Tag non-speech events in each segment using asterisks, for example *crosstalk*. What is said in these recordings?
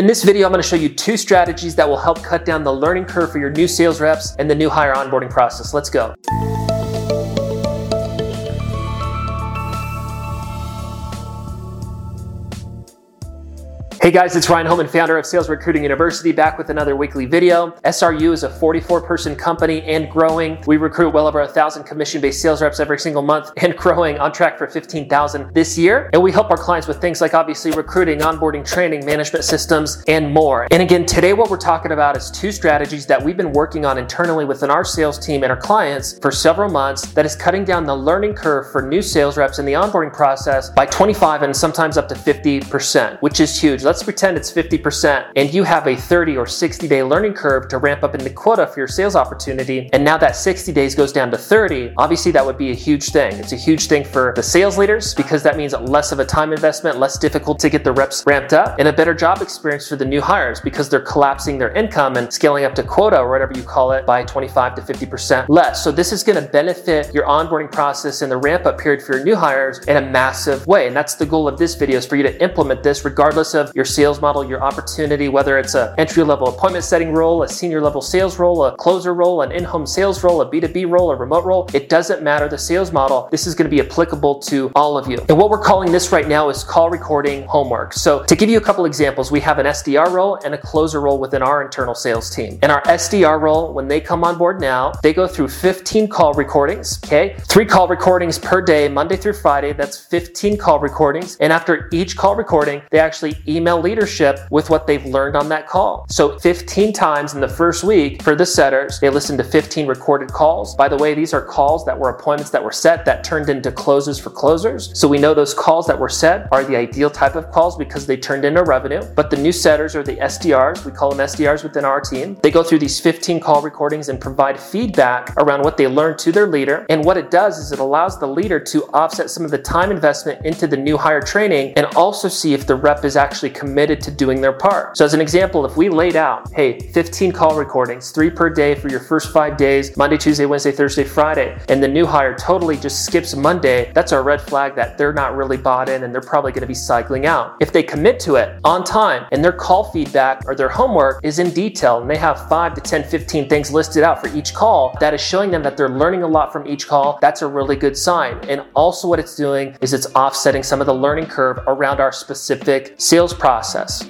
In this video, I'm going to show you two strategies that will help cut down the learning curve for your new sales reps and the new hire onboarding process. Let's go. Hey guys, it's Ryan Holman, founder of Sales Recruiting University, back with another weekly video. SRU is a 44 person company and growing. We recruit well over a thousand commission based sales reps every single month *laughs* and growing on track for 15,000 this year. And we help our clients with things like obviously recruiting, onboarding, training, management systems, and more. And again, today what we're talking about is two strategies that we've been working on internally within our sales team and our clients for several months that is cutting down the learning curve for new sales reps in the onboarding process by 25 and sometimes up to 50%, which is huge let's pretend it's 50% and you have a 30 or 60 day learning curve to ramp up into quota for your sales opportunity. And now that 60 days goes down to 30, obviously that would be a huge thing. It's a huge thing for the sales leaders because that means less of a time investment, less difficult to get the reps ramped up, and a better job experience for the new hires because they're collapsing their income and scaling up to quota or whatever you call it by 25 to 50% less. So this is going to benefit your onboarding process and the ramp up period for your new hires in a massive way. And that's the goal of this video is for you to implement this regardless of your sales model, your opportunity, whether it's an entry level appointment setting role, a senior level sales role, a closer role, an in home sales role, a B2B role, a remote role. It doesn't matter the sales model. This is going to be applicable to all of you. And what we're calling this right now is call recording homework. So, to give you a couple examples, we have an SDR role and a closer role within our internal sales team. And our SDR role, when they come on board now, they go through 15 call recordings, okay? Three call recordings per day, Monday through Friday. That's 15 call recordings. And after each call recording, they actually email leadership with what they've learned on that call. So 15 times in the first week for the setters, they listened to 15 recorded calls. By the way, these are calls that were appointments that were set that turned into closes for closers. So we know those calls that were set are the ideal type of calls because they turned into revenue. But the new setters or the SDRs, we call them SDRs within our team, they go through these 15 call recordings and provide feedback around what they learned to their leader. And what it does is it allows the leader to offset some of the time investment into the new hire training and also see if the rep is actually committed to doing their part. So, as an example, if we laid out, hey, 15 call recordings, three per day for your first five days Monday, Tuesday, Wednesday, Thursday, Friday and the new hire totally just skips Monday, that's our red flag that they're not really bought in and they're probably going to be cycling out. If they commit to it on time and their call feedback or their homework is in detail and they have 5 to 10, 15 things listed out for each call, that is showing them that they're learning a lot from each call. That's a really good sign. And also, what it's doing is it's offsetting some of the learning curve around our specific sales process.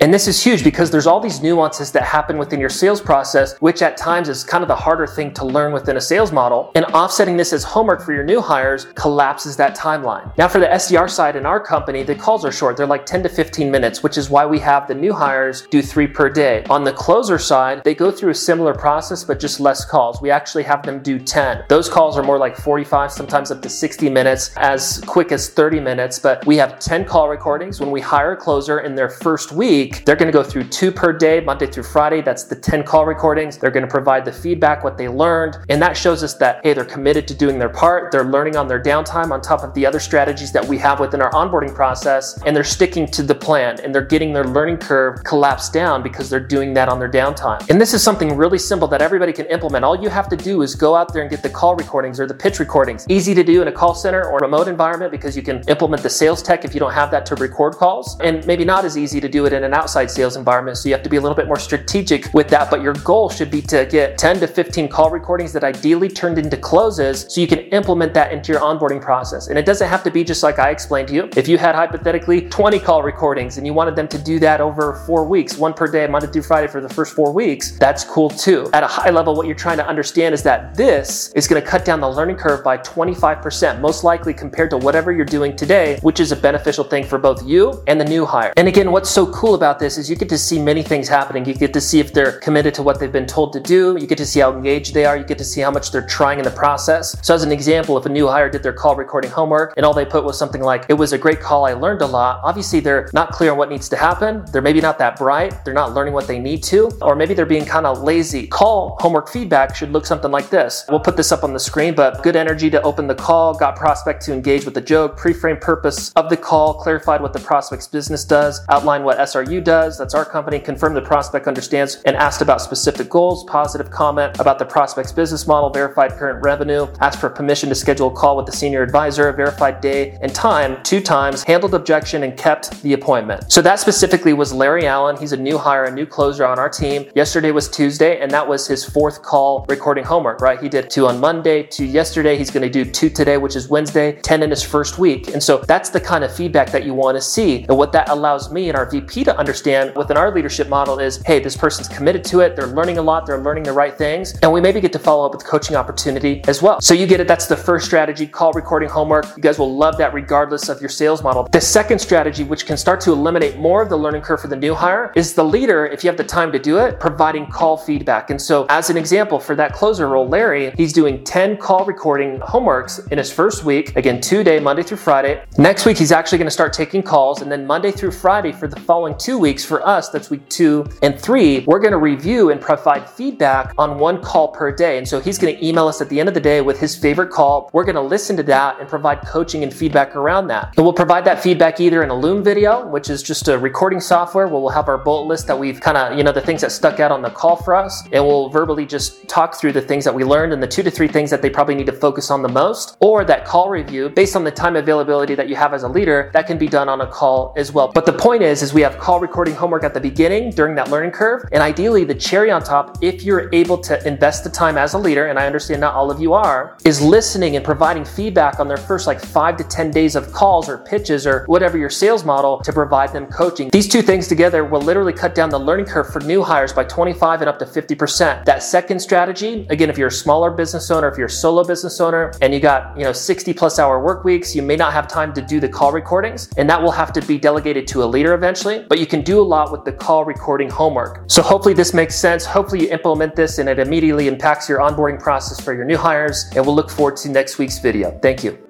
And this is huge because there's all these nuances that happen within your sales process, which at times is kind of the harder thing to learn within a sales model. And offsetting this as homework for your new hires collapses that timeline. Now, for the SDR side in our company, the calls are short. They're like 10 to 15 minutes, which is why we have the new hires do three per day. On the closer side, they go through a similar process, but just less calls. We actually have them do 10. Those calls are more like 45, sometimes up to 60 minutes, as quick as 30 minutes. But we have 10 call recordings. When we hire a closer in their first week, they're going to go through two per day, Monday through Friday. That's the 10 call recordings. They're going to provide the feedback, what they learned. And that shows us that, hey, they're committed to doing their part. They're learning on their downtime on top of the other strategies that we have within our onboarding process. And they're sticking to the plan and they're getting their learning curve collapsed down because they're doing that on their downtime. And this is something really simple that everybody can implement. All you have to do is go out there and get the call recordings or the pitch recordings. Easy to do in a call center or remote environment because you can implement the sales tech if you don't have that to record calls. And maybe not as easy to do it in an outside sales environment. So you have to be a little bit more strategic with that. But your goal should be to get 10 to 15 call recordings that ideally turned into closes so you can implement that into your onboarding process. And it doesn't have to be just like I explained to you. If you had hypothetically 20 call recordings and you wanted them to do that over four weeks, one per day, Monday through Friday for the first four weeks, that's cool too. At a high level, what you're trying to understand is that this is going to cut down the learning curve by 25%, most likely compared to whatever you're doing today, which is a beneficial thing for both you and the new hire. And again, what's so cool about this is you get to see many things happening. You get to see if they're committed to what they've been told to do. You get to see how engaged they are. You get to see how much they're trying in the process. So, as an example, if a new hire did their call recording homework and all they put was something like, it was a great call, I learned a lot, obviously they're not clear on what needs to happen. They're maybe not that bright. They're not learning what they need to, or maybe they're being kind of lazy. Call homework feedback should look something like this. We'll put this up on the screen, but good energy to open the call, got prospect to engage with the joke, pre frame purpose of the call, clarified what the prospect's business does, outline what SRU does, that's our company, confirm the prospect understands and asked about specific goals, positive comment about the prospect's business model, verified current revenue, asked for permission to schedule a call with the senior advisor, verified day and time two times, handled objection, and kept the appointment. So that specifically was Larry Allen. He's a new hire, a new closer on our team. Yesterday was Tuesday, and that was his fourth call recording homework, right? He did two on Monday, two yesterday. He's going to do two today, which is Wednesday, 10 in his first week. And so that's the kind of feedback that you want to see. And what that allows me and our VP to understand within our leadership model is hey, this person's committed to it. They're learning a lot. They're learning the right things. And we maybe get to follow up with coaching opportunity as well. So you get it. That's the first strategy call recording homework. You guys will love that regardless of your sales model. The second strategy, which can start to eliminate more of the learning curve for the new hire, is the leader, if you have the time to do it, providing call feedback. And so, as an example, for that closer role, Larry, he's doing 10 call recording homeworks in his first week. Again, two day, Monday through Friday. Next week, he's actually going to start taking calls. And then Monday through Friday for the following two weeks, for us, that's week two and three, we're going to review and provide feedback on one call per day. And so, he's going to email us at the end of the day with his favorite call. We're going to listen to that and provide coaching and feedback around that. And we'll provide that feedback either in a Loom video, which is just a recording software where we'll have our bullet list that we've kind of, you know, the things that stuck out on the call for us. And we'll verbally just talk through the things that we learned and the two to three things that they probably need to focus on the most. Or that call review based on the time availability that you have as a leader, that can be done on a call as well. But the point is, is we have call recording homework at the beginning during that learning curve. And ideally the cherry on top, if you're able to invest the time as a leader, and I understand not all of you are, is listening and providing feedback on their first like five to 10 days of calls or pitches or whatever your sales model to provide them coaching. These two things together will literally cut down the learning curve for new hires by 25 and up to 50%. That second strategy, again, if you're a smaller business owner, if you're a solo business owner and you got, you know, 60 plus hour work weeks, you may not have time to do the call recordings and that will have to be delegated to a leader eventually, but you can do a lot with the call recording homework. So hopefully this makes sense. Hopefully you implement this and it immediately impacts your onboarding process for your new hires and we'll look forward to next week's video. Thank you.